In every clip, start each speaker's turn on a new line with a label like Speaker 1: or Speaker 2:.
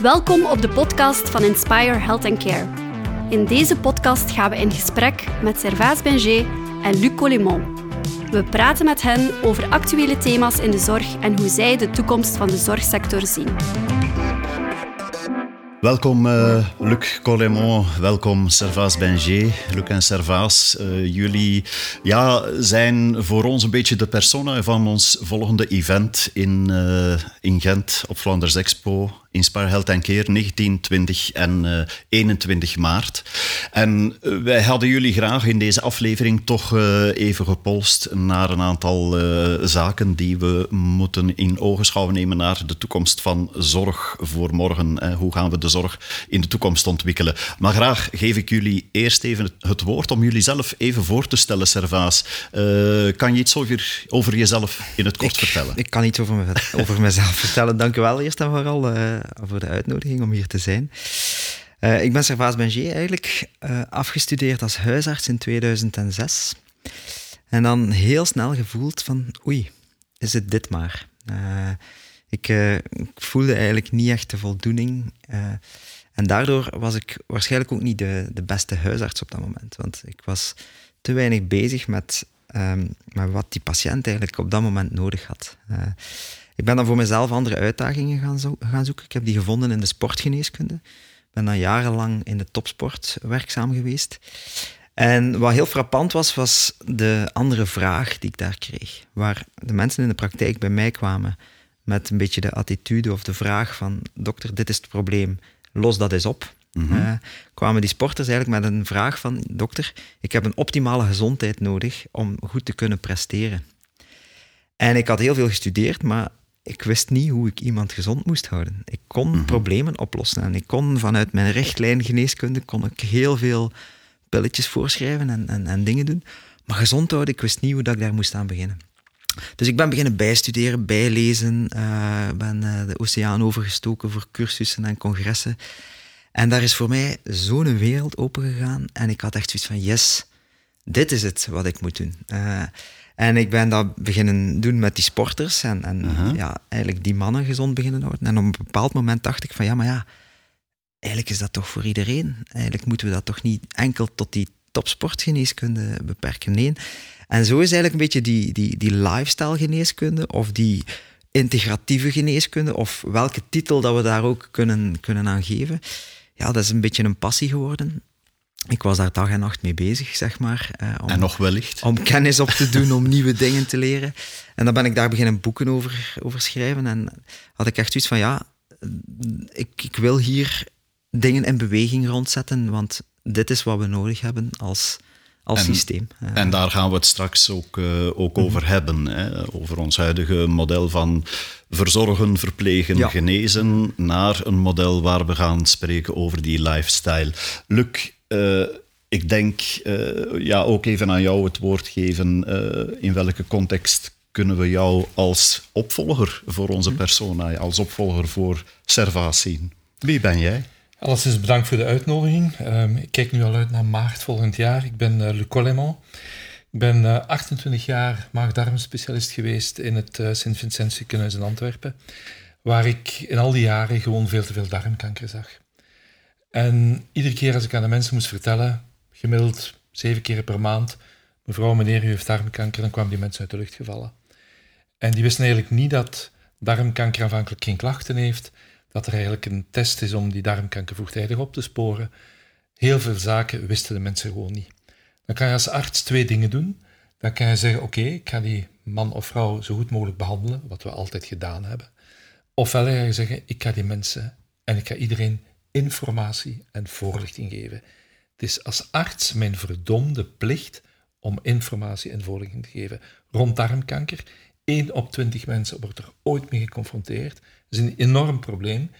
Speaker 1: Welkom op de podcast van Inspire Health and Care. In deze podcast gaan we in gesprek met Servaas Benger en Luc Collimont. We praten met hen over actuele thema's in de zorg en hoe zij de toekomst van de zorgsector zien.
Speaker 2: Welkom uh, Luc Collemont, welkom Servaas Benger. Luc en Servaas, uh, jullie ja, zijn voor ons een beetje de persona van ons volgende event in, uh, in Gent op Flanders Expo Inspire Health and Care 19, 20 en uh, eh, 21 maart. En uh, wij hadden jullie graag in deze aflevering toch uh, even gepolst naar een aantal zaken die we moeten in ogenschouw nemen naar de toekomst van zorg voor morgen. hoe gaan we de zorg in de toekomst ontwikkelen? Maar graag geef ik jullie eerst even het, het woord om jullie zelf even voor te stellen, Servaas. kan je iets over, over jezelf in het kort
Speaker 3: ik,
Speaker 2: vertellen?
Speaker 3: Ik kan iets over, me, over mezelf vertellen. Dank u wel eerst en vooral voor de uitnodiging om hier te zijn. Uh, ik ben Servaas Benger eigenlijk uh, afgestudeerd als huisarts in 2006. En dan heel snel gevoeld van oei, is het dit maar. Ik, voelde eigenlijk niet echt de voldoening. en daardoor was ik waarschijnlijk ook niet de, de beste huisarts op dat moment. Want ik was te weinig bezig met, um, met wat die patiënt eigenlijk op dat moment nodig had. Ik ben dan voor mezelf andere uitdagingen gaan, zo gaan zoeken. Ik heb die gevonden in de sportgeneeskunde. Ik ben dan jarenlang in de topsport werkzaam geweest. En wat heel frappant was, was de andere vraag die ik daar kreeg. Waar de mensen in de praktijk bij mij kwamen met een beetje de attitude of de vraag van... dokter, dit is het probleem, los dat eens op. Mm kwamen die sporters eigenlijk met een vraag van... dokter, ik heb een optimale gezondheid nodig om goed te kunnen presteren. En ik had heel veel gestudeerd, maar ik wist niet hoe ik iemand gezond moest houden. Ik kon mhm. problemen oplossen en ik kon vanuit mijn richtlijn geneeskunde kon ik heel veel pilletjes voorschrijven en, en, en dingen doen. Maar gezond houden, ik wist niet hoe dat ik daar moest aan beginnen. Dus ik ben beginnen bijstuderen, bijlezen, uh, ben uh, de oceaan overgestoken voor cursussen en congressen. En daar is voor mij zo'n wereld opengegaan en ik had echt zoiets van, yes, dit is het wat ik moet doen. Uh, en ik ben dat beginnen doen met die sporters en, en ja, eigenlijk die mannen gezond beginnen houden. En op een bepaald moment dacht ik van ja, maar ja, eigenlijk is dat toch voor iedereen. Eigenlijk moeten we dat toch niet enkel tot die topsportgeneeskunde beperken. Nee. En zo is eigenlijk een beetje die, die, die lifestyle geneeskunde of die integratieve geneeskunde of welke titel dat we daar ook kunnen, kunnen aan geven. Ja, dat is een beetje een passie geworden ik was daar dag en nacht mee bezig, zeg maar.
Speaker 2: Eh, om, en nog wellicht.
Speaker 3: Om kennis op te doen, om nieuwe dingen te leren. En dan ben ik daar beginnen boeken over, over schrijven. En had ik echt zoiets van, ja, ik, ik wil hier dingen in beweging rondzetten, want dit is wat we nodig hebben als, als systeem.
Speaker 2: En daar gaan we het straks ook, uh, ook mhm. over hebben. Hè? Over ons huidige model van verzorgen, verplegen, genezen, naar een model waar we gaan spreken over die lifestyle. Luc, uh, ik denk uh, ja, ook even aan jou het woord geven. Uh, in welke context kunnen we jou als opvolger voor onze hm. persona, als opvolger voor Servaas zien? Wie ben jij?
Speaker 4: Alleszins bedankt voor de uitnodiging. Um, ik kijk nu al uit naar maart volgend jaar. Ik ben uh, Luc. Ik ben uh, 28 jaar maag-darmspecialist geweest in het uh, Sint-Vincent ziekenhuis in Antwerpen, waar ik in al die jaren gewoon veel te veel darmkanker zag. En iedere keer als ik aan de mensen moest vertellen, gemiddeld zeven keer per maand, mevrouw, meneer, u heeft darmkanker, dan kwamen die mensen uit de lucht gevallen. En die wisten eigenlijk niet dat darmkanker aanvankelijk geen klachten heeft, dat er eigenlijk een test is om die darmkanker vroegtijdig op te sporen. Heel veel zaken wisten de mensen gewoon niet. Dan kan je als arts twee dingen doen. Dan kan je zeggen, oké, ik ga die man of vrouw zo goed mogelijk behandelen, wat we altijd gedaan hebben. Ofwel ga je zeggen, ik ga die mensen en ik ga iedereen informatie en voorlichting geven. Het is als arts mijn verdomde plicht om informatie en voorlichting te geven rond darmkanker. 1 op 20 mensen wordt er ooit mee geconfronteerd. Dat is een enorm probleem.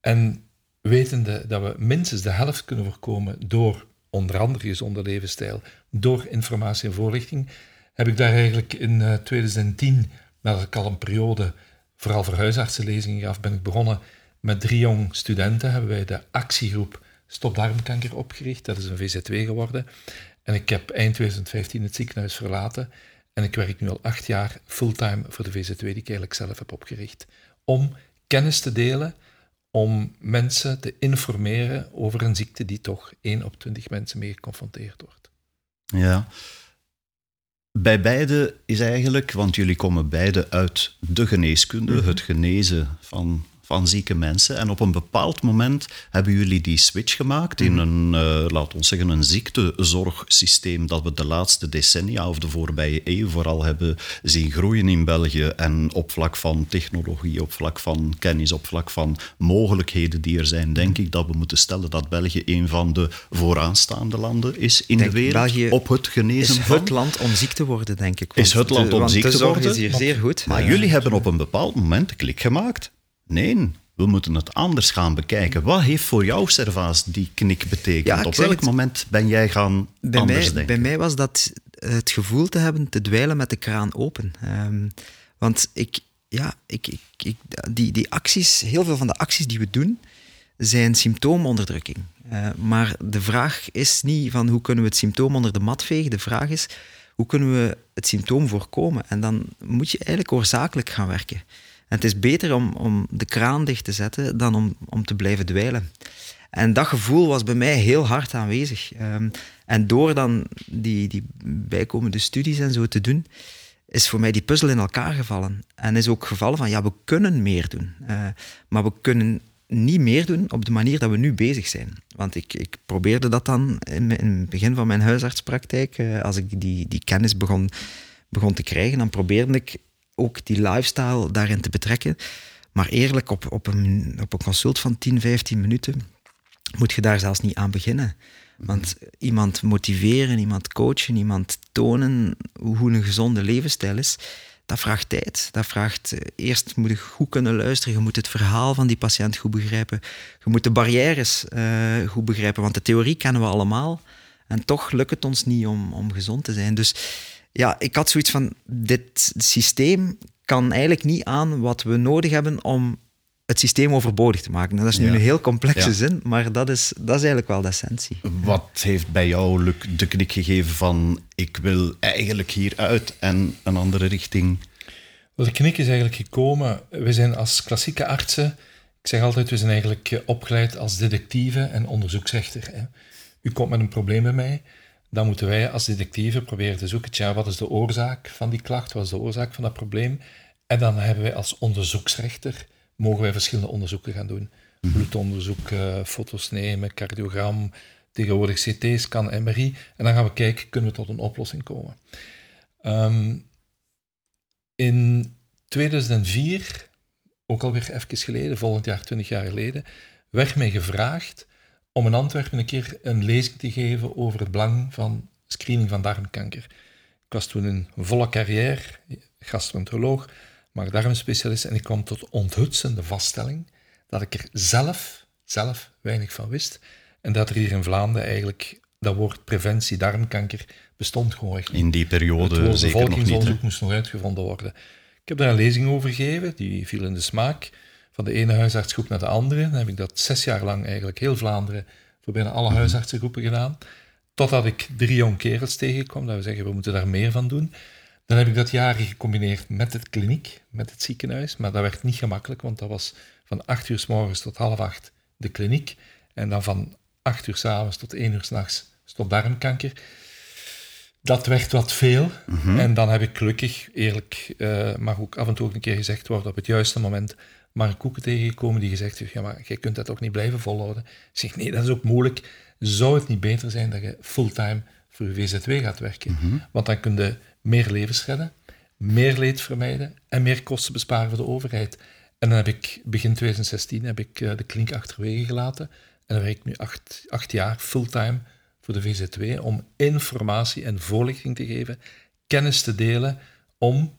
Speaker 4: En wetende dat we minstens de helft kunnen voorkomen door onder andere gezonde levensstijl, door informatie en voorlichting, heb ik daar eigenlijk in 2010, eh, nadat ik al een periode vooral voor huisartsenlezingen gaf, ben ik begonnen met drie jong studenten hebben wij de actiegroep Stop Darmkanker opgericht. Dat is een VZW geworden. En ik heb eind 2015 het ziekenhuis verlaten. En ik werk nu al acht jaar fulltime voor de VZW, die ik eigenlijk zelf heb opgericht. Om kennis te delen, om mensen te informeren over een ziekte die toch 1 op 20 mensen mee geconfronteerd wordt.
Speaker 2: Ja. Bij beide is eigenlijk, want jullie komen beide uit de geneeskunde,
Speaker 3: Mhm.
Speaker 2: het genezen van, van zieke mensen. En op een bepaald moment hebben jullie die switch gemaakt in
Speaker 3: Mhm.
Speaker 2: een, eh laat ons zeggen, een ziektezorgsysteem dat we de laatste decennia of de voorbije eeuw vooral hebben zien groeien in België. En op vlak van technologie, op vlak van kennis, op vlak van mogelijkheden die er zijn, denk ik dat we moeten stellen dat België een van de vooraanstaande landen is in
Speaker 3: denk
Speaker 2: de wereld
Speaker 3: België
Speaker 2: op het genezen
Speaker 3: is
Speaker 2: van.
Speaker 3: het land om ziek te worden, denk ik.
Speaker 2: Is het land
Speaker 3: de-
Speaker 2: om
Speaker 3: want
Speaker 2: ziek
Speaker 3: de
Speaker 2: te
Speaker 3: zorg
Speaker 2: worden?
Speaker 3: is hier zeer goed.
Speaker 2: Maar jullie hebben op een bepaald moment de klik gemaakt. Nee, we moeten het anders gaan bekijken. Wat heeft voor jou, Servaas, die knik betekend?
Speaker 3: Ja,
Speaker 2: op welk
Speaker 3: het.
Speaker 2: moment ben jij gaan
Speaker 3: bij
Speaker 2: anders
Speaker 3: mij,
Speaker 2: denken?
Speaker 3: bij mij was dat het gevoel te hebben te dweilen met de kraan open. Ehm, want ik, ja, ik, ik, ik, die, die acties, heel veel van de acties die we doen, zijn symptoomonderdrukking. Eh, maar de vraag is niet van hoe kunnen we het symptoom onder de mat vegen. De vraag is hoe kunnen we het symptoom voorkomen. En dan moet je eigenlijk oorzakelijk gaan werken. En het is beter om, om de kraan dicht te zetten dan om, om te blijven dweilen. En dat gevoel was bij mij heel hard aanwezig. Ehm, en door dan die, die bijkomende studies en zo te doen, is voor mij die puzzel in elkaar gevallen. En is ook gevallen van, ja, we kunnen meer doen. Eh, maar we kunnen niet meer doen op de manier dat we nu bezig zijn. Want ik, ik probeerde dat dan in, in het begin van mijn huisartspraktijk, eh, als ik die, die kennis begon, begon te krijgen, dan probeerde ik ook die lifestyle daarin te betrekken. Maar eerlijk, op, op, een, op een consult van 10, 15 minuten moet je daar zelfs niet aan beginnen. Want iemand motiveren, iemand coachen, iemand tonen hoe een gezonde levensstijl is, dat vraagt tijd. Dat vraagt, eh, eerst moet je goed kunnen luisteren, je moet het verhaal van die patiënt goed begrijpen, je moet de barrières eh, goed begrijpen, want de theorie kennen we allemaal. En toch lukt het ons niet om, om gezond te zijn. Dus ja, ik had zoiets van, dit systeem kan eigenlijk niet aan wat we nodig hebben om het systeem overbodig te maken. En dat is nu
Speaker 2: Ja.
Speaker 3: een heel complexe
Speaker 2: Ja.
Speaker 3: zin, maar dat is, dat is eigenlijk wel de essentie.
Speaker 2: Wat heeft bij jou Luc, de knik gegeven van ik wil eigenlijk hieruit en een andere richting?
Speaker 4: Wel, de knik is eigenlijk gekomen. We zijn als klassieke artsen, ik zeg altijd, we zijn eigenlijk opgeleid als detectieve en onderzoeksrechter. Hè. U komt met een probleem bij mij, dan moeten wij als detectieve proberen te zoeken, tja, wat is de oorzaak van die klacht, wat is de oorzaak van dat probleem? En dan hebben wij als onderzoeksrechter, mogen wij verschillende onderzoeken gaan doen. Bloedonderzoek, eh, foto's nemen, cardiogram, tegenwoordig CT-scan, MRI. En dan gaan we kijken, kunnen we tot een oplossing komen. Ehm, in 2004, ook alweer even geleden, volgend jaar 20 jaar geleden, werd mij gevraagd om in Antwerpen een keer een lezing te geven over het belang van screening van darmkanker. Ik was toen in volle carrière, gastroenteroloog, maar darmspecialist en ik kwam tot onthutsende vaststelling dat ik er zelf, zelf weinig van wist en dat er hier in Vlaanderen eigenlijk dat woord preventie darmkanker bestond gewoon echt.
Speaker 2: In die
Speaker 4: Het
Speaker 2: periode zeker nog niet. hè?
Speaker 4: moest nog uitgevonden worden. Ik heb daar een lezing over gegeven, die viel in de smaak. Van de ene huisartsgroep naar de andere. Dan heb ik dat zes jaar lang eigenlijk heel Vlaanderen voor bijna alle huisartsengroepen gedaan. Totdat ik drie jong kerels tegenkwam, dat we zeggen, we moeten daar meer van doen. Dan heb ik dat jaren gecombineerd met het kliniek, met het ziekenhuis. Maar dat werd niet gemakkelijk, want dat was van acht uur s morgens tot half acht de kliniek. En dan van acht uur s avonds tot één uur s'nachts stop darmkanker. Dat werd wat veel. En dan heb ik gelukkig, eerlijk, eh, mag ook af en toe ook een keer gezegd worden, op het juiste moment Mark Koeken tegengekomen die gezegd heeft, ja, maar jij kunt dat ook niet blijven volhouden. Ik zeg, nee, dat is ook moeilijk. Zou het niet beter zijn dat je fulltime voor je VZW gaat werken? Want dan kun je meer levens redden, meer leed vermijden en meer kosten besparen voor de overheid. En dan heb ik begin 2016 heb ik eh, de kliniek achterwege gelaten. En dan werk ik nu acht, acht jaar fulltime voor de VZW om informatie en voorlichting te geven, kennis te delen om,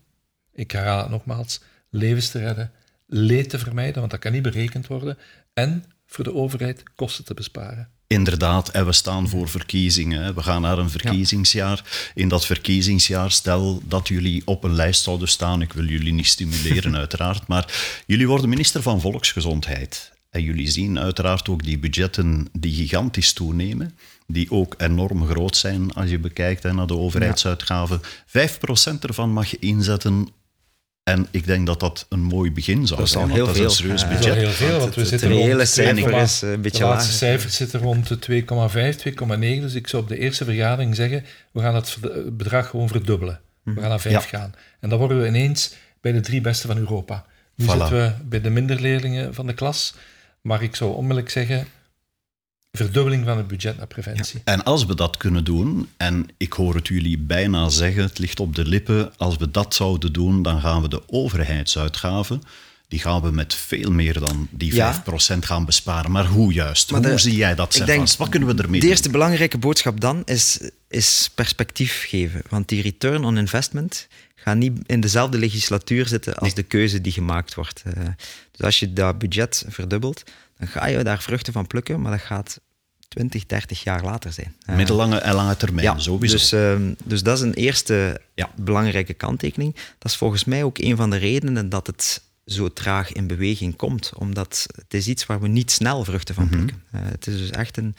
Speaker 4: ik herhaal het nogmaals, levens te redden, leed te vermijden, want dat kan niet berekend worden, en voor de overheid kosten te besparen.
Speaker 2: Inderdaad, en we staan voor verkiezingen. We gaan naar een verkiezingsjaar. In dat verkiezingsjaar, stel dat jullie op een lijst zouden staan. Ik wil jullie niet stimuleren, uiteraard. Maar jullie worden minister van Volksgezondheid. En jullie zien uiteraard ook die budgetten die gigantisch toenemen. Die ook enorm groot zijn als je bekijkt hè, naar de overheidsuitgaven. 5% ervan mag je inzetten En ik denk dat dat een mooi begin zou
Speaker 3: Dat is
Speaker 2: zijn.
Speaker 3: al heel
Speaker 2: dat is een
Speaker 3: veel.
Speaker 2: serieus
Speaker 3: Ja,
Speaker 4: Dat is
Speaker 2: budget.
Speaker 4: heel veel, want we
Speaker 3: het,
Speaker 4: zitten rond
Speaker 3: cijfer
Speaker 4: 2,8.
Speaker 3: is een beetje
Speaker 4: De laatste
Speaker 3: lager.
Speaker 4: cijfers zitten rond de 2,5, 2,9. Dus ik zou op de eerste vergadering zeggen, we gaan het bedrag gewoon verdubbelen. We gaan naar 5
Speaker 2: Ja.
Speaker 4: gaan. En dan worden we ineens bij de drie beste van Europa. Nu
Speaker 2: Voilà.
Speaker 4: zitten we bij de minderleerlingen van de klas. Maar ik zou onmiddellijk zeggen, verdubbeling van het budget naar preventie.
Speaker 2: En als we dat kunnen doen, en ik hoor het jullie bijna zeggen, het ligt op de lippen, als we dat zouden doen, dan gaan we de overheidsuitgaven, die gaan we met veel meer dan die
Speaker 3: Ja.
Speaker 2: 5% gaan besparen. Maar hoe juist?
Speaker 3: Maar
Speaker 2: hoe
Speaker 3: de-
Speaker 2: zie jij dat,
Speaker 3: ik
Speaker 2: Servas? Wat kunnen we ermee
Speaker 3: De
Speaker 2: doen?
Speaker 3: eerste belangrijke boodschap dan is, is perspectief geven. Want die return on investment gaat niet in dezelfde legislatuur zitten als de keuze die gemaakt wordt. Eh, dus als je dat budget verdubbelt, dan ga je daar vruchten van plukken, maar dat gaat 20, 30 jaar later zijn. Eh,
Speaker 2: Middellange en lange termijn,
Speaker 3: ja,
Speaker 2: sowieso.
Speaker 3: Dus, ehm, dus dat is een eerste
Speaker 2: Ja.
Speaker 3: belangrijke kanttekening. Dat is volgens mij ook een van de redenen dat het zo traag in beweging komt. Omdat het is iets waar we niet snel vruchten van plukken. Eh, het is dus echt een,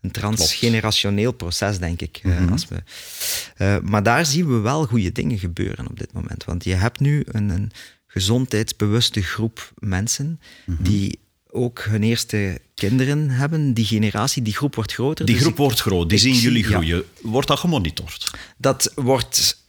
Speaker 3: een transgenerationeel proces, denk ik. eh, als we, maar daar zien we wel goede dingen gebeuren op dit moment. Want je hebt nu een, een gezondheidsbewuste groep mensen die ook hun eerste kinderen hebben. Die generatie, die groep wordt groter.
Speaker 2: die
Speaker 3: Dus
Speaker 2: groep
Speaker 3: ik-
Speaker 2: wordt groot, die zien
Speaker 3: zie-
Speaker 2: jullie
Speaker 3: ja.
Speaker 2: groeien. Wordt dat gemonitord?
Speaker 3: dat wordt,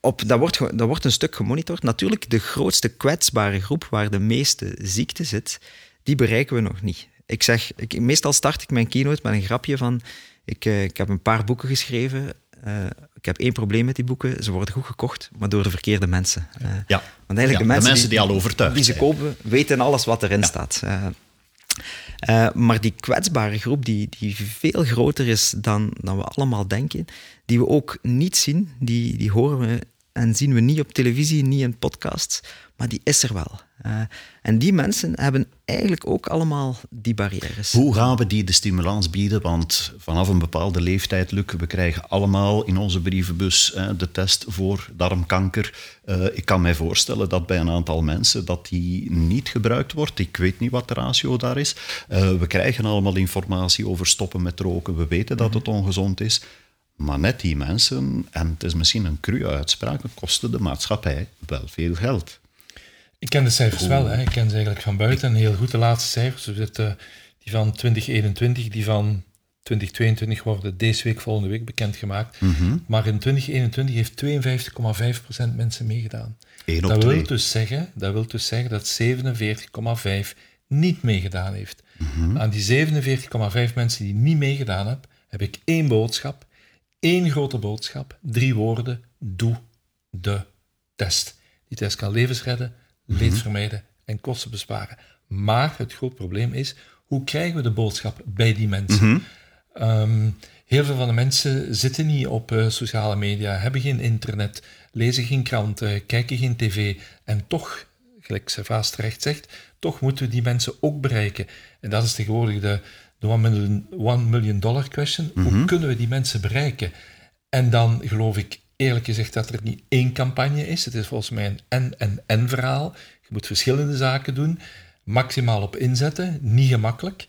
Speaker 3: op, dat, wordt, dat wordt een stuk gemonitord. Natuurlijk, de grootste kwetsbare groep waar de meeste ziekte zit, die bereiken we nog niet. Ik zeg, ik, meestal start ik mijn keynote met een grapje van, ik, eh, ik heb een paar boeken geschreven. eh, ik heb één probleem met die boeken. Ze worden goed gekocht, maar door de verkeerde mensen. Eh,
Speaker 2: Ja.
Speaker 3: Want eigenlijk
Speaker 2: Ja,
Speaker 3: de, mensen
Speaker 2: mensen die al overtuigd
Speaker 3: die ze
Speaker 2: zijn.
Speaker 3: kopen, weten alles wat erin staat. Eh, eh, maar die kwetsbare groep, die, die veel groter is dan, dan we allemaal denken, die we ook niet zien, die, die horen we en zien we niet op televisie, niet in podcasts, maar die is er wel. Eh, en die mensen hebben eigenlijk ook allemaal die barrières.
Speaker 2: Hoe gaan we die de stimulans bieden? Want vanaf een bepaalde leeftijd, Luc, we krijgen allemaal in onze brievenbus eh, de test voor darmkanker. Eh, ik kan mij voorstellen dat bij een aantal mensen dat die niet gebruikt wordt. Ik weet niet wat de ratio daar is. We krijgen allemaal informatie over stoppen met roken. We weten dat het ongezond is. Maar net die mensen, en het is misschien een crue uitspraak, kosten de maatschappij wel veel geld.
Speaker 4: Ik ken de cijfers wel, hè. ik ken ze eigenlijk van buiten heel goed. De laatste cijfers, zitten, die van 2021, die van 2022 worden deze week, volgende week bekendgemaakt. Maar in 2021 heeft 52,5% mensen meegedaan. Dat, wil dus zeggen, dat wil dus zeggen dat 47,5 niet meegedaan heeft. Aan die 47,5 mensen die niet meegedaan hebben, heb ik één boodschap, één grote boodschap, drie woorden, doe de test. Die test kan levens redden, leed vermijden en kosten besparen. Maar het groot probleem is, hoe krijgen we de boodschap bij die mensen? Ehm, heel veel van de mensen zitten niet op eh, sociale media, hebben geen internet, lezen geen kranten, kijken geen tv. En toch, gelijk Servaas terecht zegt, toch moeten we die mensen ook bereiken. En dat is tegenwoordig de, de one, million, one million dollar question. Hoe kunnen we die mensen bereiken? En dan geloof ik eerlijk gezegd dat er niet één campagne is. Het is volgens mij een en-en-en verhaal. Je moet verschillende zaken doen, maximaal op inzetten, niet gemakkelijk.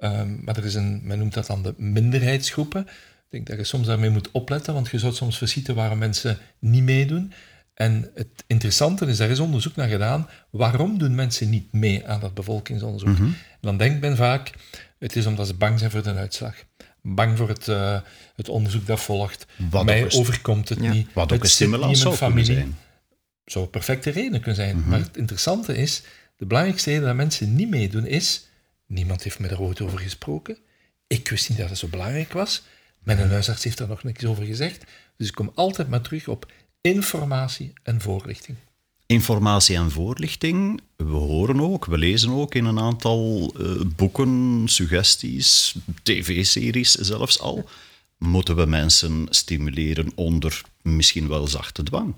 Speaker 4: Ehm, maar er is een, men noemt dat dan de minderheidsgroepen. Ik denk dat je soms daarmee moet opletten, want je zou soms verschieten waarom mensen niet meedoen. En het interessante is, daar is onderzoek naar gedaan, waarom doen mensen niet mee aan dat bevolkingsonderzoek? En dan denkt men vaak, het is omdat ze bang zijn voor de uitslag. Bang voor het, eh, het onderzoek dat volgt.
Speaker 2: Wat
Speaker 4: Mij overkomt het
Speaker 3: Ja.
Speaker 4: niet.
Speaker 2: Wat ook
Speaker 4: Het
Speaker 2: een stimulans
Speaker 4: in
Speaker 2: zou
Speaker 4: mijn
Speaker 2: kunnen
Speaker 4: familie
Speaker 2: zijn.
Speaker 4: zou een perfecte reden kunnen zijn. Maar het interessante is, de belangrijkste reden dat mensen niet meedoen is, niemand heeft met er ooit over gesproken. Ik wist niet dat het zo belangrijk was. Mijn huisarts heeft daar nog niks over gezegd. Dus ik kom altijd maar terug op informatie en voorlichting.
Speaker 2: informatie en voorlichting. We horen ook, we lezen ook in een aantal eh, boeken, suggesties, tv-series zelfs al. Moeten we mensen stimuleren onder misschien wel zachte dwang?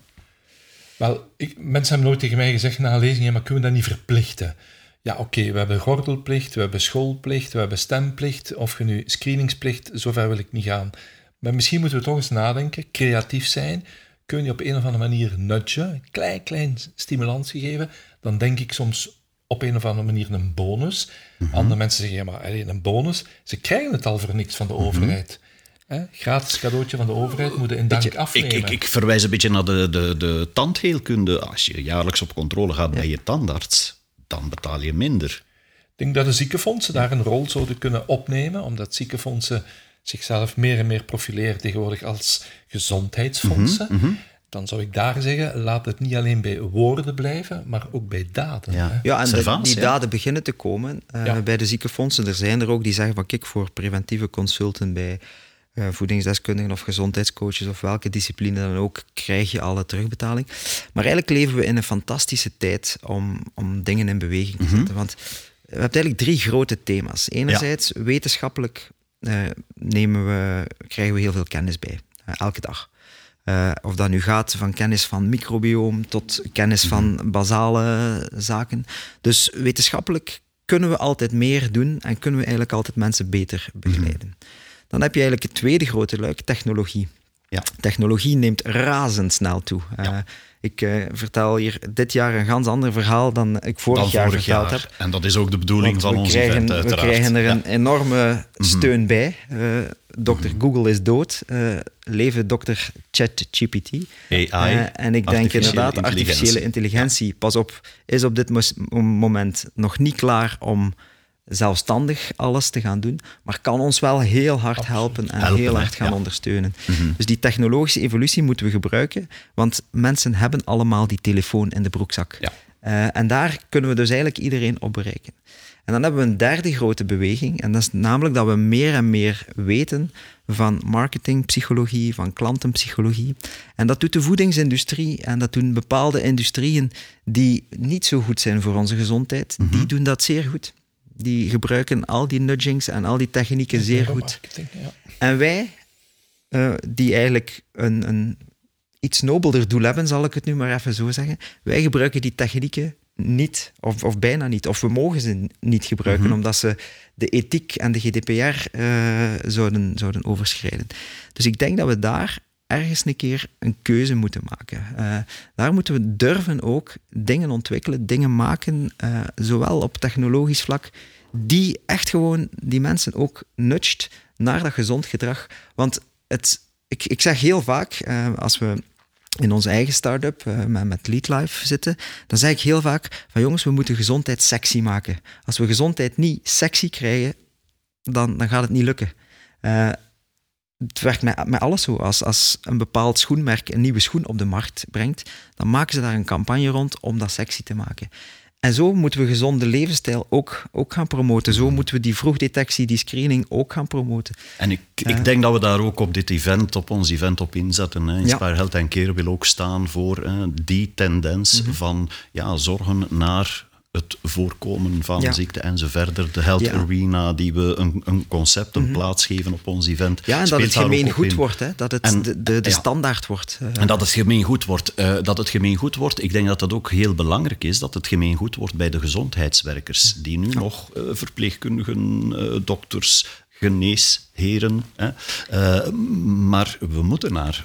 Speaker 4: Wel, ik, mensen hebben nooit tegen mij gezegd na een lezing, ja, maar kunnen we dat niet verplichten? Ja, oké, we hebben gordelplicht, we hebben schoolplicht, we hebben stemplicht, of je nu screeningsplicht, zover wil ik niet gaan. Maar misschien moeten we toch eens nadenken, creatief zijn. Kun je op een of andere manier nudgen, een klein, klein stimulantie geven, dan denk ik soms op een of andere manier een bonus. Andere mensen zeggen, ja, maar een bonus, ze krijgen het al voor niks van de overheid. Hè? Gratis cadeautje van de overheid moeten in dank afnemen.
Speaker 2: Ik, ik, ik, verwijs een beetje naar de, de, de tandheelkunde. Als je jaarlijks op controle gaat bij je tandarts, dan betaal je minder.
Speaker 4: Ik denk dat de ziekenfondsen daar een rol zouden kunnen opnemen, omdat ziekenfondsen zichzelf meer en meer profileren tegenwoordig als gezondheidsfondsen.
Speaker 2: Mhm, mhm.
Speaker 4: Dan zou ik daar zeggen, laat het niet alleen bij woorden blijven, maar ook bij daden.
Speaker 2: Ja.
Speaker 4: hè.
Speaker 3: Ja, en die
Speaker 2: ja.
Speaker 3: daden beginnen te komen eh,
Speaker 4: Ja.
Speaker 3: bij de ziekenfondsen. Er zijn er ook die zeggen van kijk, voor preventieve consulten bij eh, voedingsdeskundigen of gezondheidscoaches of welke discipline dan ook, krijg je alle terugbetaling. Maar eigenlijk leven we in een fantastische tijd om, om dingen in beweging te zetten. Want we hebben eigenlijk drie grote thema's. Enerzijds, wetenschappelijk nemen we, krijgen we heel veel kennis bij, eh, elke dag. Eh, of dat nu gaat van kennis van microbioom tot kennis van basale zaken. Dus wetenschappelijk kunnen we altijd meer doen en kunnen we eigenlijk altijd mensen beter begeleiden. Dan heb je eigenlijk het tweede grote luik, technologie.
Speaker 2: Ja.
Speaker 3: Technologie neemt razendsnel toe. Eh,
Speaker 2: Ja.
Speaker 3: ik eh, vertel hier dit jaar een ganz ander verhaal dan ik vorig
Speaker 2: Dan
Speaker 3: jaar
Speaker 2: vorig
Speaker 3: verteld
Speaker 2: jaar.
Speaker 3: heb.
Speaker 2: En dat is ook de bedoeling van
Speaker 3: we
Speaker 2: ons
Speaker 3: krijgen,
Speaker 2: event,
Speaker 3: we
Speaker 2: uiteraard.
Speaker 3: krijgen er
Speaker 2: Ja.
Speaker 3: een enorme steun bij. Eh Dr.
Speaker 2: Mhm.
Speaker 3: Google is dood. eh leven Dr. ChatGPT.
Speaker 2: AI,
Speaker 3: en ik denk inderdaad, artificiële
Speaker 2: intelligentie.
Speaker 3: pas op, is op dit moment nog niet klaar om zelfstandig alles te gaan doen, maar kan ons wel heel hard helpen en
Speaker 2: Helpen,
Speaker 3: heel hard gaan
Speaker 2: Ja.
Speaker 3: ondersteunen.
Speaker 2: Mhm.
Speaker 3: Dus die technologische evolutie moeten we gebruiken, want mensen hebben allemaal die telefoon in de broekzak.
Speaker 2: Ja.
Speaker 3: Eh, en daar kunnen we dus eigenlijk iedereen op bereiken. En dan hebben we een derde grote beweging, en dat is namelijk dat we meer en meer weten van marketingpsychologie, van klantenpsychologie. En dat doet de voedingsindustrie en dat doen bepaalde industrieën die niet zo goed zijn voor onze gezondheid, die doen dat zeer goed. Die gebruiken al die nudgings en al die technieken zeer goed.
Speaker 4: Ja.
Speaker 3: En wij, eh, die eigenlijk een, een iets nobelder doel hebben, zal ik het nu maar even zo zeggen, wij gebruiken die technieken niet, of, of bijna niet, of we mogen ze niet gebruiken, omdat ze de ethiek en de GDPR eh, zouden, zouden overschrijden. Dus ik denk dat we daar ergens een keer een keuze moeten maken. Eh, daar moeten we durven ook dingen ontwikkelen, dingen maken, eh, zowel op technologisch vlak, die echt gewoon die mensen ook nudgt naar dat gezond gedrag. Want het, ik, ik zeg heel vaak, eh, als we in onze eigen start-up met, met Leadlife zitten, dan zeg ik heel vaak van jongens, we moeten gezondheid sexy maken. Als we gezondheid niet sexy krijgen, dan, dan gaat het niet lukken. Eh, het werkt met, met alles zo. Als, als een bepaald schoenmerk een nieuwe schoen op de markt brengt, dan maken ze daar een campagne rond om dat sexy te maken. En zo moeten we gezonde levensstijl ook, ook gaan promoten. Zo moeten we die vroegdetectie, die screening ook gaan promoten.
Speaker 2: En ik, ik denk dat we daar ook op dit event, op ons event op inzetten. Hè. Inspire
Speaker 3: Ja.
Speaker 2: Health and Care wil ook staan voor hè, die tendens
Speaker 3: Mhm.
Speaker 2: van ja, zorgen naar het voorkomen van
Speaker 3: Ja.
Speaker 2: ziekte en zo verder. De health
Speaker 3: Ja. Mhm.
Speaker 2: arena, die we een, een concept, een plaats geven op ons event.
Speaker 3: Ja, en dat het gemeen goed
Speaker 2: in.
Speaker 3: wordt, hè? dat het
Speaker 2: En-
Speaker 3: de, de, de
Speaker 2: ja.
Speaker 3: standaard wordt. Eh,
Speaker 2: En dat het gemeen goed wordt. eh, dat het gemeen goed wordt, ik denk dat dat ook heel belangrijk is, dat het gemeen goed wordt bij de gezondheidswerkers, die nu nog eh, verpleegkundigen, dokters, geneesheren. Hè. Maar we moeten naar,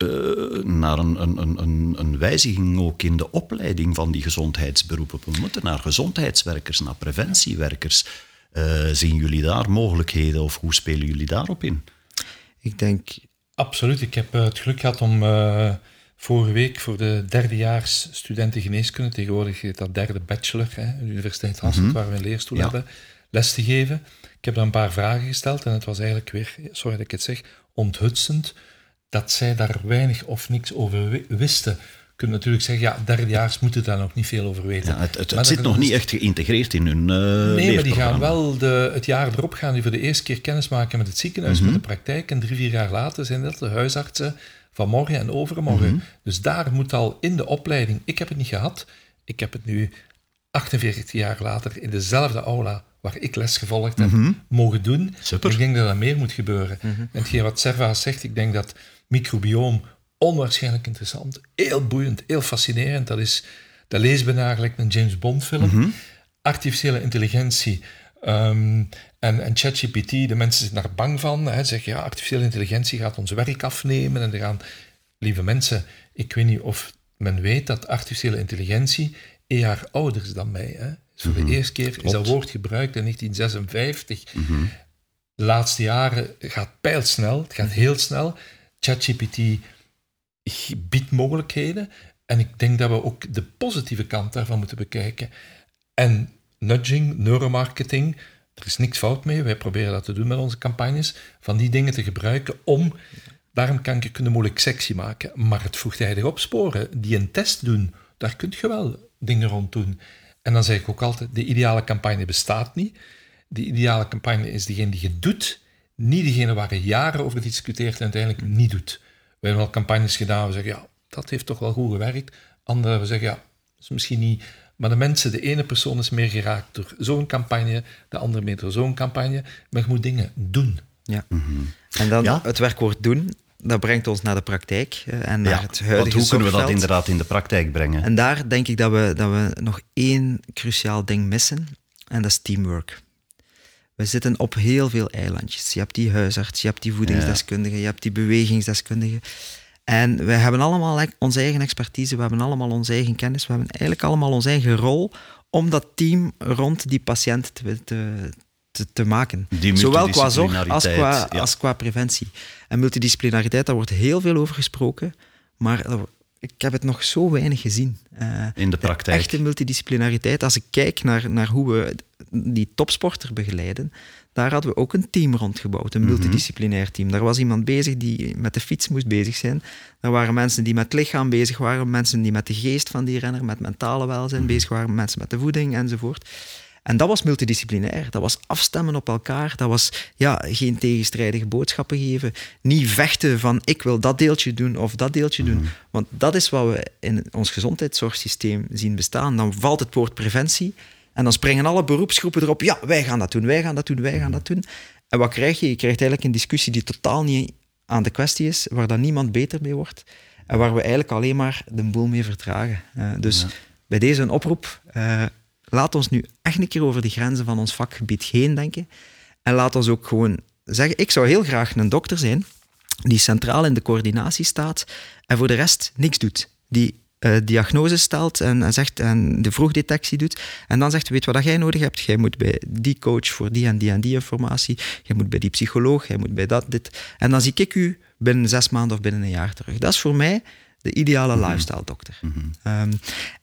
Speaker 2: eh, naar een, een, een- een, een wijziging ook in de opleiding van die gezondheidsberoepen. We moeten naar gezondheidswerkers, naar preventiewerkers. Eh, zien jullie daar mogelijkheden of hoe spelen jullie daarop in?
Speaker 3: Ik denk,
Speaker 4: Absoluut. Ik heb eh, het geluk gehad om eh, vorige week voor de derdejaars studenten geneeskunde, tegenwoordig heet dat derde bachelor, hè, de Universiteit Hasselt, waar we een leerstoel
Speaker 2: Ja.
Speaker 4: hebben, les te geven. Ik heb daar een paar vragen gesteld en het was eigenlijk weer, sorry dat ik het zeg, onthutsend dat zij daar weinig of niks over wi- wisten. Je kunt natuurlijk zeggen, ja, derdejaars moeten daar nog niet veel over weten.
Speaker 2: Ja, het het,
Speaker 4: Maar
Speaker 2: het zit nog
Speaker 4: is-
Speaker 2: niet echt geïntegreerd in hun eh
Speaker 4: Nee, maar die gaan wel de, het jaar erop gaan die voor de eerste keer kennis maken met het ziekenhuis,
Speaker 2: Mhm.
Speaker 4: met de praktijk. En drie, vier jaar later zijn dat de huisartsen van morgen en overmorgen.
Speaker 2: Mhm.
Speaker 4: Dus daar moet al in de opleiding, ik heb het niet gehad, ik heb het nu 48 jaar later in dezelfde aula waar ik les gevolgd heb, mogen doen.
Speaker 2: Mhm. Super.
Speaker 4: Ik denk dat er meer moet gebeuren. En hetgeen wat Servaas zegt, ik denk dat microbioom onwaarschijnlijk interessant, heel boeiend, heel fascinerend. Dat is, dat lees bijna eigenlijk een James Bond film. Artificiële intelligentie ehm, en, en ChatGPT, de mensen zijn daar bang van. Hè, zeggen, ja, artificiële intelligentie gaat ons werk afnemen. En er gaan, lieve mensen, ik weet niet of men weet dat artificiële intelligentie een jaar ouder is dan mij. Hè. Dus voor de eerste keer is dat woord gebruikt in 1956. De laatste jaren gaat pijlsnel, het gaat heel snel. ChatGPT biedt mogelijkheden. En ik denk dat we ook de positieve kant daarvan moeten bekijken. En nudging, neuromarketing, er is niks fout mee. Wij proberen dat te doen met onze campagnes. Van die dingen te gebruiken om darmkanker kunnen moeilijk sexy maken. Maar het vroegtijdig opsporen, die een test doen, daar kun je wel dingen rond doen. En dan zeg ik ook altijd, de ideale campagne bestaat niet. De ideale campagne is degene die je doet, niet degene waar je jaren over discuteert en uiteindelijk niet doet. We hebben al campagnes gedaan, we zeggen, ja, dat heeft toch wel goed gewerkt. Anderen zeggen, ja, dat is misschien niet... Maar de mensen, de ene persoon is meer geraakt door zo'n campagne, de andere meer door zo'n campagne. Maar je moet dingen doen.
Speaker 3: Ja. En dan
Speaker 2: Ja.
Speaker 3: het werkwoord doen, dat brengt ons naar de praktijk en naar
Speaker 2: Ja,
Speaker 3: het
Speaker 2: want
Speaker 3: huidige
Speaker 2: hoe kunnen we dat inderdaad in de praktijk brengen?
Speaker 3: En daar denk ik dat we, dat we nog één cruciaal ding missen, en dat is teamwork. We zitten op heel veel eilandjes. Je hebt die huisarts, je hebt die voedingsdeskundige, je hebt die bewegingsdeskundige. En we hebben allemaal e- onze eigen expertise, we hebben allemaal onze eigen kennis, we hebben eigenlijk allemaal onze eigen rol om dat team rond die patiënt te, te, te, te maken. Zowel qua zorg als qua,
Speaker 2: ja.
Speaker 3: als qua preventie. En multidisciplinariteit, daar wordt heel veel over gesproken, maar ik heb het nog zo weinig gezien. Eh,
Speaker 2: In de praktijk.
Speaker 3: echte multidisciplinariteit, als ik kijk naar, naar hoe we die topsporter begeleiden, daar hadden we ook een team rondgebouwd, een multidisciplinair team. Daar was iemand bezig die met de fiets moest bezig zijn. Er waren mensen die met het lichaam bezig waren, mensen die met de geest van die renner, met mentale welzijn bezig waren, mensen met de voeding enzovoort. En dat was multidisciplinair. Dat was afstemmen op elkaar. Dat was ja, geen tegenstrijdige boodschappen geven. Niet vechten van ik wil dat deeltje doen of dat deeltje doen. Want dat is wat we in ons gezondheidszorgsysteem zien bestaan. Dan valt het woord preventie en dan springen alle beroepsgroepen erop. Ja, wij gaan dat doen, wij gaan dat doen, wij gaan dat doen. En wat krijg je? Je krijgt eigenlijk een discussie die totaal niet aan de kwestie is, waar dan niemand beter mee wordt. En waar we eigenlijk alleen maar de boel mee vertragen. Eh, dus bij deze een oproep. eh, laat ons nu echt een keer over de grenzen van ons vakgebied heen denken. En laat ons ook gewoon zeggen, ik zou heel graag een dokter zijn die centraal in de coördinatie staat en voor de rest niks doet. Die eh diagnose stelt en, en zegt en de vroegdetectie doet. En dan zegt, weet wat dat jij nodig hebt? Jij moet bij die coach voor die en die en die informatie. Jij moet bij die psycholoog, jij moet bij dat, dit. En dan zie ik u binnen zes maanden of binnen een jaar terug. Dat is voor mij de ideale lifestyle dokter. Ehm,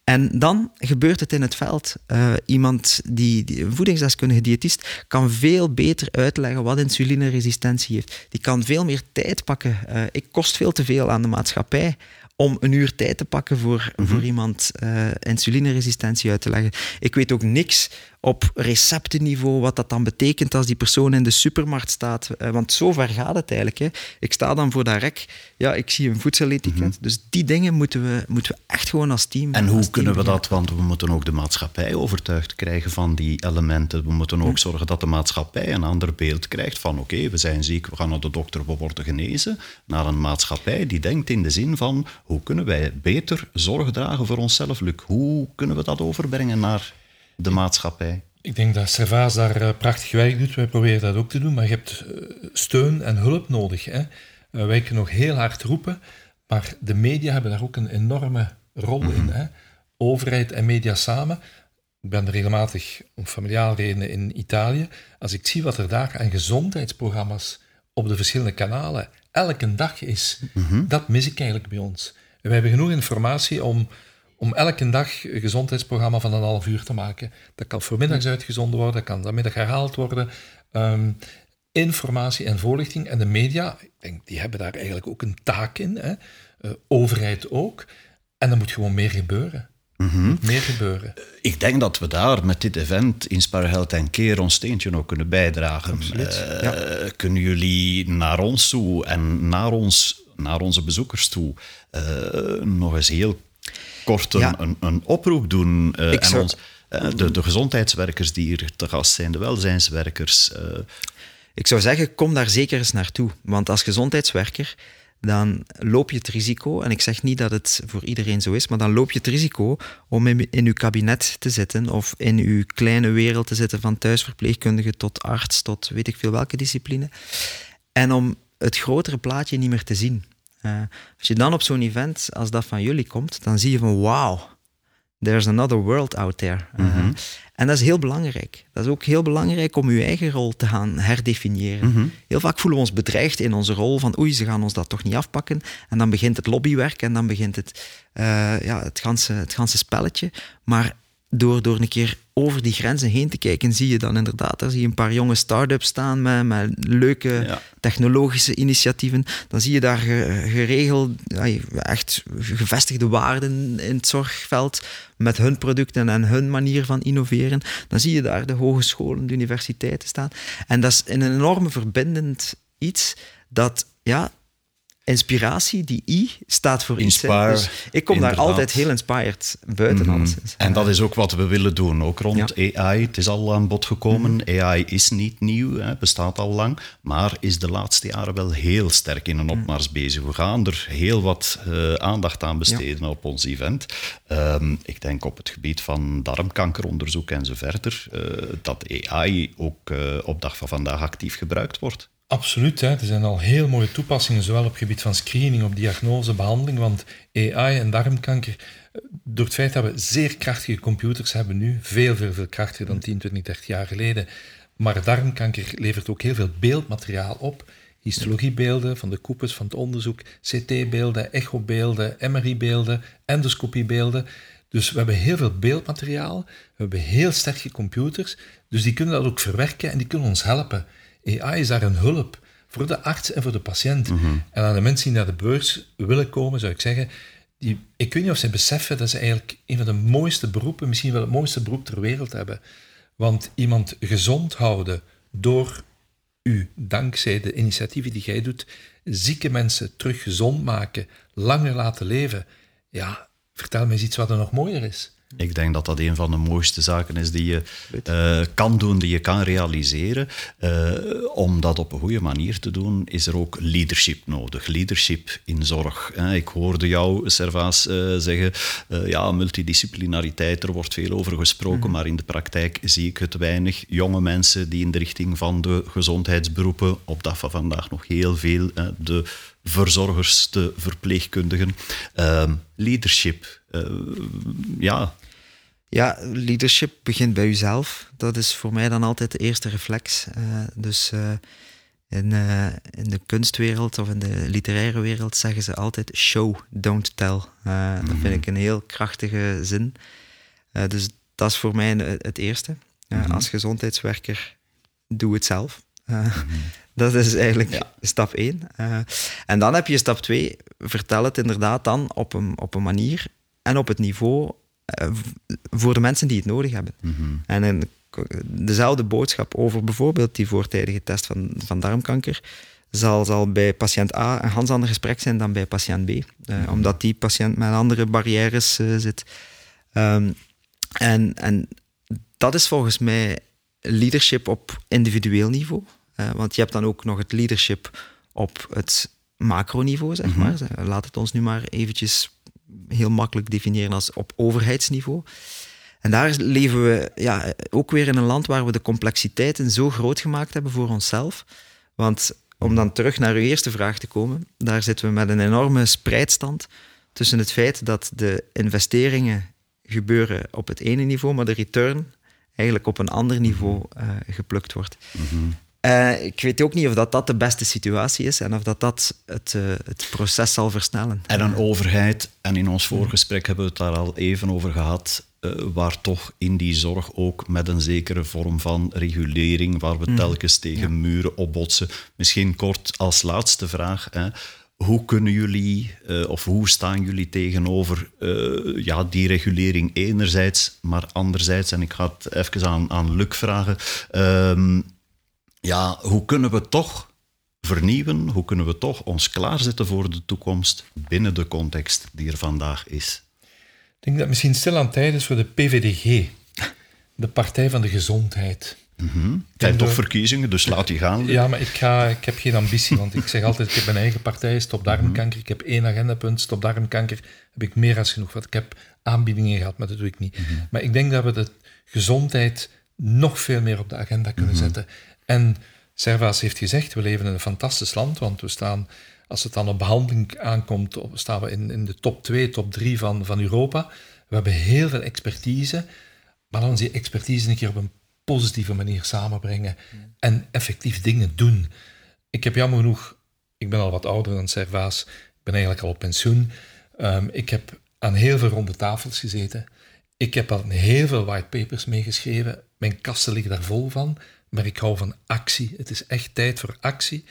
Speaker 3: en dan gebeurt het in het veld. Eh, iemand die, die een voedingsdeskundige diëtist kan veel beter uitleggen wat insulineresistentie heeft. Die kan veel meer tijd pakken. Eh, ik kost veel te veel aan de maatschappij om een uur tijd te pakken voor, voor iemand eh insulineresistentie uit te leggen. Ik weet ook niks op receptenniveau wat dat dan betekent als die persoon in de supermarkt staat. Eh, want zo ver gaat het eigenlijk. Hè. Ik sta dan voor dat rek, ja, ik zie een voedseletiket. Dus die dingen moeten we, moeten we echt gewoon als team
Speaker 2: En hoe kunnen we dat, want we moeten ook de maatschappij overtuigd krijgen van die elementen. We moeten ook zorgen dat de maatschappij een ander beeld krijgt van oké, we zijn ziek, we gaan naar de dokter, we worden genezen. Naar een maatschappij die denkt in de zin van hoe kunnen wij beter zorg dragen voor onszelf, Luc? Hoe kunnen we dat overbrengen naar de maatschappij?
Speaker 4: Ik denk dat Servaas daar eh, prachtig werk doet. Wij proberen dat ook te doen, maar je hebt eh, steun en hulp nodig. Hè? Eh, wij kunnen nog heel hard roepen, maar de media hebben daar ook een enorme rol in. Hè? Overheid en media samen. Ik ben regelmatig om familiaal redenen in Italië. Als ik zie wat er daar aan gezondheidsprogramma's op de verschillende kanalen elke dag is, dat mis ik eigenlijk bij ons. We hebben genoeg informatie om, om elke dag een gezondheidsprogramma van een half uur te maken. Dat kan voormiddags uitgezonden worden, dat kan vanmiddag herhaald worden. Ehm, informatie en voorlichting. En de media, ik denk, die hebben daar eigenlijk ook een taak in. Hè? Eh, overheid ook. En er moet gewoon meer gebeuren. Moet meer gebeuren.
Speaker 2: Ik denk dat we daar met dit event Inspire Health en Care ons steentje ook kunnen bijdragen. Eh, Kunnen jullie naar ons toe en naar, ons, naar onze bezoekers toe eh, nog eens heel kort een,
Speaker 3: Ja.
Speaker 2: een, een oproep doen?
Speaker 3: Ik
Speaker 2: en
Speaker 3: zou-
Speaker 2: ons, eh, de, de gezondheidswerkers die hier te gast zijn, de welzijnswerkers. eh,
Speaker 3: Ik zou zeggen, kom daar zeker eens naartoe. Want als gezondheidswerker, dan loop je het risico, en ik zeg niet dat het voor iedereen zo is, maar dan loop je het risico om in, in uw kabinet te zitten of in uw kleine wereld te zitten van thuisverpleegkundige tot arts, tot weet ik veel welke discipline. En om het grotere plaatje niet meer te zien. Eh, als je dan op zo'n event als dat van jullie komt, dan zie je van wauw, there's another world out there.
Speaker 2: Mhm.
Speaker 3: En dat is heel belangrijk. Dat is ook heel belangrijk om uw eigen rol te gaan herdefiniëren.
Speaker 2: Mhm.
Speaker 3: Heel vaak voelen we ons bedreigd in onze rol van oei, ze gaan ons dat toch niet afpakken. En dan begint het lobbywerk en dan begint het, eh, ja, het, ganse, het ganse spelletje. Maar door, door een keer over die grenzen heen te kijken, zie je dan inderdaad, daar zie je een paar jonge start-ups staan met, met leuke
Speaker 2: Ja.
Speaker 3: technologische initiatieven. Dan zie je daar ge- geregeld, echt gevestigde waarden in het zorgveld met hun producten en hun manier van innoveren. Dan zie je daar de hogescholen, de universiteiten staan. En dat is een enorme verbindend iets dat, ja, inspiratie, die I, staat voor iets.
Speaker 2: Inspire,
Speaker 3: Dus ik kom daar altijd heel inspired buiten alleszins.
Speaker 2: En dat is ook wat we willen doen, ook rond AI. Het is al aan bod gekomen.
Speaker 3: Mhm.
Speaker 2: AI is niet nieuw, hè, bestaat al lang, maar is de laatste jaren wel heel sterk in een
Speaker 3: Mhm.
Speaker 2: opmars bezig. We gaan er heel wat eh, aandacht aan besteden op ons event. Ehm, ik denk op het gebied van darmkankeronderzoek en zo verder, eh, dat AI ook eh, op dag van vandaag actief gebruikt wordt.
Speaker 4: Absoluut. Hè. Er zijn al heel mooie toepassingen, zowel op het gebied van screening, op diagnose, behandeling. Want AI en darmkanker, eh, door het feit dat we zeer krachtige computers hebben nu, veel, veel, veel krachtiger dan 10, 20, 30 jaar geleden. Maar darmkanker levert ook heel veel beeldmateriaal op. Histologiebeelden van de koepels van het onderzoek, CT-beelden, echobeelden, MRI-beelden, endoscopiebeelden. Dus we hebben heel veel beeldmateriaal, we hebben heel sterke computers, dus die kunnen dat ook verwerken en die kunnen ons helpen. AI is daar een hulp voor de arts en voor de patiënt. En aan de mensen die naar de beurs willen komen, zou ik zeggen, die, ik weet niet of ze beseffen dat ze eigenlijk een van de mooiste beroepen, misschien wel het mooiste beroep ter wereld hebben. Want iemand gezond houden door u, dankzij de initiatieven die jij doet, zieke mensen terug gezond maken, langer laten leven. Ja, vertel me eens iets wat er nog mooier is.
Speaker 2: Ik denk dat dat een van de mooiste zaken is die je eh, kan doen, die je kan realiseren. Eh, om dat op een goede manier te doen, is er ook leadership nodig. Leadership in zorg. hè. Ik hoorde jou, Servaas, eh, zeggen, ja, multidisciplinariteit, er wordt veel over gesproken, maar in de praktijk zie ik het weinig. Jonge mensen die in de richting van de gezondheidsberoepen, op dag van vandaag nog heel veel, de verzorgers, de verpleegkundigen. Ehm, leadership, eh, ja,
Speaker 3: Ja, leadership begint bij jezelf. Dat is voor mij dan altijd de eerste reflex. Eh, dus eh, in, in de kunstwereld of in de literaire wereld zeggen ze altijd show, don't tell. Dat vind ik een heel krachtige zin. Dus dat is voor mij het eerste. Eh, Als gezondheidswerker, doe het zelf. Eh, Dat is eigenlijk stap één. Eh, en dan heb je stap twee, vertel het inderdaad dan op een, op een manier en op het niveau eh, voor de mensen die het nodig hebben. En een, dezelfde boodschap over bijvoorbeeld die voortijdige test van, van darmkanker zal, zal bij patiënt A een ganz ander gesprek zijn dan bij patiënt B. Eh, Omdat die patiënt met andere barrières zit. Ehm, en, en dat is volgens mij leadership op individueel niveau. Eh, want je hebt dan ook nog het leadership op het macroniveau, zeg maar. Laat het ons nu maar eventjes heel makkelijk definiëren als op overheidsniveau. En daar leven we ja, ook weer in een land waar we de complexiteiten zo groot gemaakt hebben voor onszelf. Want om dan terug naar uw eerste vraag te komen, daar zitten we met een enorme spreidstand tussen het feit dat de investeringen gebeuren op het ene niveau, maar de return eigenlijk op een ander niveau eh, geplukt wordt. Eh, ik weet ook niet of dat, dat de beste situatie is en of dat, dat het, eh, het proces zal versnellen.
Speaker 2: En een overheid, en in ons voorgesprek hebben we het daar al even over gehad, eh, waar toch in die zorg ook met een zekere vorm van regulering, waar we telkens tegen muren opbotsen. Misschien kort als laatste vraag. Hè. Hoe kunnen jullie, of hoe staan jullie tegenover ja, die regulering enerzijds, maar anderzijds, en ik ga het even aan, aan Luc vragen, ehm, ja, hoe kunnen we toch vernieuwen? Hoe kunnen we toch ons klaarzetten voor de toekomst binnen de context die er vandaag is?
Speaker 4: Ik denk dat misschien stil aan tijd is voor de PVDG, de Partij van de Gezondheid.
Speaker 2: Het zijn
Speaker 4: En
Speaker 2: toch verkiezingen, dus laat die gaan.
Speaker 4: Ja, maar ik, ga, ik heb geen ambitie, want ik zeg altijd, ik heb mijn eigen partij, stop darmkanker. Ik heb één agendapunt, stop darmkanker. Heb ik meer dan genoeg, want ik heb aanbiedingen gehad, maar dat doe ik niet. Maar ik denk dat we de gezondheid nog veel meer op de agenda kunnen zetten. En Servaas heeft gezegd, we leven in een fantastisch land, want we staan, als het dan op behandeling aankomt, staan we in, in de top 2, top 3 van, van Europa. We hebben heel veel expertise, maar we die expertise een keer op een positieve manier samenbrengen en effectief dingen doen. Ik heb jammer genoeg, ik ben al wat ouder dan Servaas, ik ben eigenlijk al op pensioen. Ehm, ik heb aan heel veel ronde tafels gezeten. Ik heb al heel veel whitepapers meegeschreven. Mijn kasten liggen daar vol van. Maar ik hou van actie. Het is echt tijd voor actie.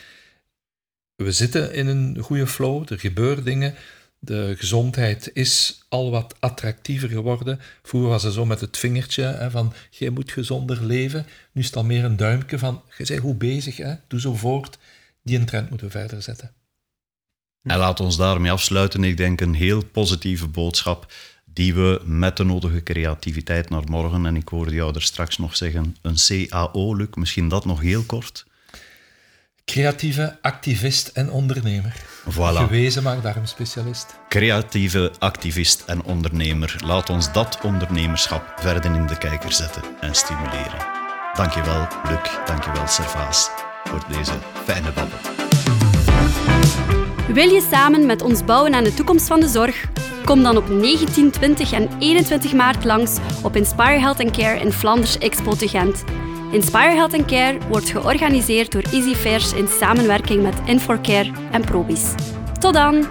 Speaker 4: We zitten in een goede flow. Er gebeuren dingen. De gezondheid is al wat attractiever geworden. Vroeger was het zo met het vingertje hè, van jij moet gezonder leven. Nu is het al meer een duimpje van je bent goed bezig, hè? doe zo voort. Die een trend moeten we verder zetten.
Speaker 2: En laat ons daarmee afsluiten. Ik denk een heel positieve boodschap die we met de nodige creativiteit naar morgen, en ik hoorde jou er straks nog zeggen, een CAO, Luc, misschien dat nog heel kort?
Speaker 4: Creatieve activist en ondernemer.
Speaker 2: Voilà.
Speaker 4: Gewezen maagdarmspecialist.
Speaker 2: Creatieve activist en ondernemer. Laat ons dat ondernemerschap verder in de kijker zetten en stimuleren. Dankjewel, Luc. Dankjewel, Servaas, voor deze fijne babbel.
Speaker 1: Wil je samen met ons bouwen aan de toekomst van de zorg? Kom dan op 19, 20 en 21 maart langs op Inspire Health Care in Flanders Expo te Gent. Inspire Health Care wordt georganiseerd door Easy Fairs in samenwerking met Inforcare en Probis. Tot dan!